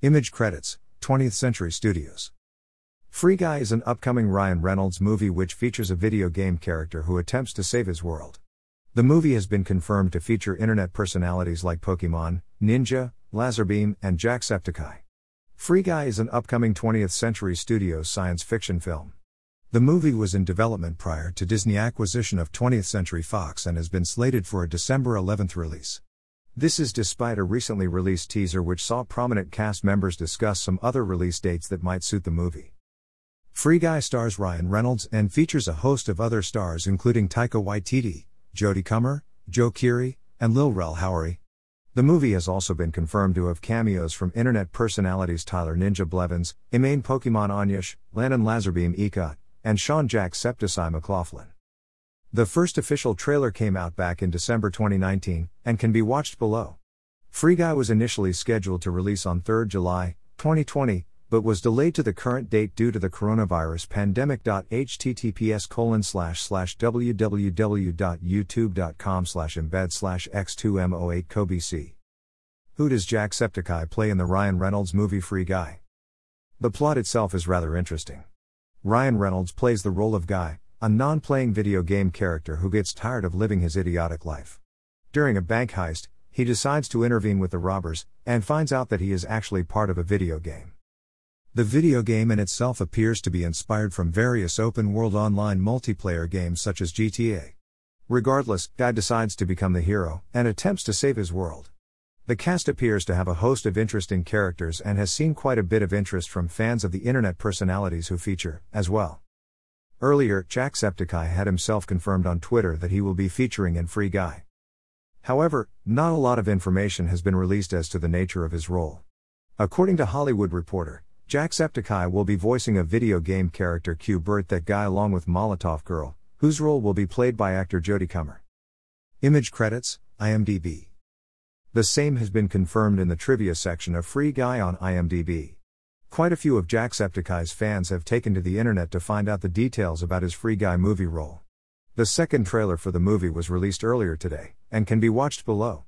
Image credits 20th Century Studios. Free Guy is an upcoming Ryan Reynolds movie which features a video game character who attempts to save his world. The movie has been confirmed to feature internet personalities like Pokimane, Ninja, Lazarbeam, and Jacksepticeye. Free Guy is an upcoming 20th Century Studios science fiction film. The movie was in development prior to Disney acquisition of 20th Century Fox and has been slated for a December 11th release. This is despite a recently released teaser which saw prominent cast members discuss some other release dates that might suit the movie. Free Guy stars Ryan Reynolds and features a host of other stars including Taika Waititi, Jodie Comer, Joe Keery, and Lil Rel Howery. The movie has also been confirmed to have cameos from internet personalities Tyler Ninja Blevins, Imane Pokimane Onyesh, Landon Lazarbeam Eacott, and Sean Jacksepticeye McLaughlin. The first official trailer came out back in December 2019 and can be watched below. Free Guy was initially scheduled to release on 3 July 2020, but was delayed to the current date due to the coronavirus pandemic. https colon slash slash www.youtube.com slash embed slash x2m08 cobc. Who does Jacksepticeye play in the Ryan Reynolds movie Free Guy? The plot itself is rather interesting. Ryan Reynolds plays the role of Guy, a non playing video game character who gets tired of living his idiotic life. During a bank heist, he decides to intervene with the robbers, and finds out that he is actually part of a video game. The video game in itself appears to be inspired from various open world online multiplayer games such as GTA. Regardless, Guy decides to become the hero and attempts to save his world. The cast appears to have a host of interesting characters and has seen quite a bit of interest from fans of the internet personalities who feature, as well. Earlier, Jacksepticeye had himself confirmed on Twitter that he will be featuring in Free Guy. However, not a lot of information has been released as to the nature of his role. According to Hollywood Reporter, Jacksepticeye will be voicing a video game character Q Bert that guy along with Molotov Girl, whose role will be played by actor Jodie Comer. Image credits, IMDb. The same has been confirmed in the trivia section of Free Guy on IMDb. Quite a few of Jacksepticeye's fans have taken to the internet to find out the details about his Free Guy movie role. The second trailer for the movie was released earlier today, and can be watched below.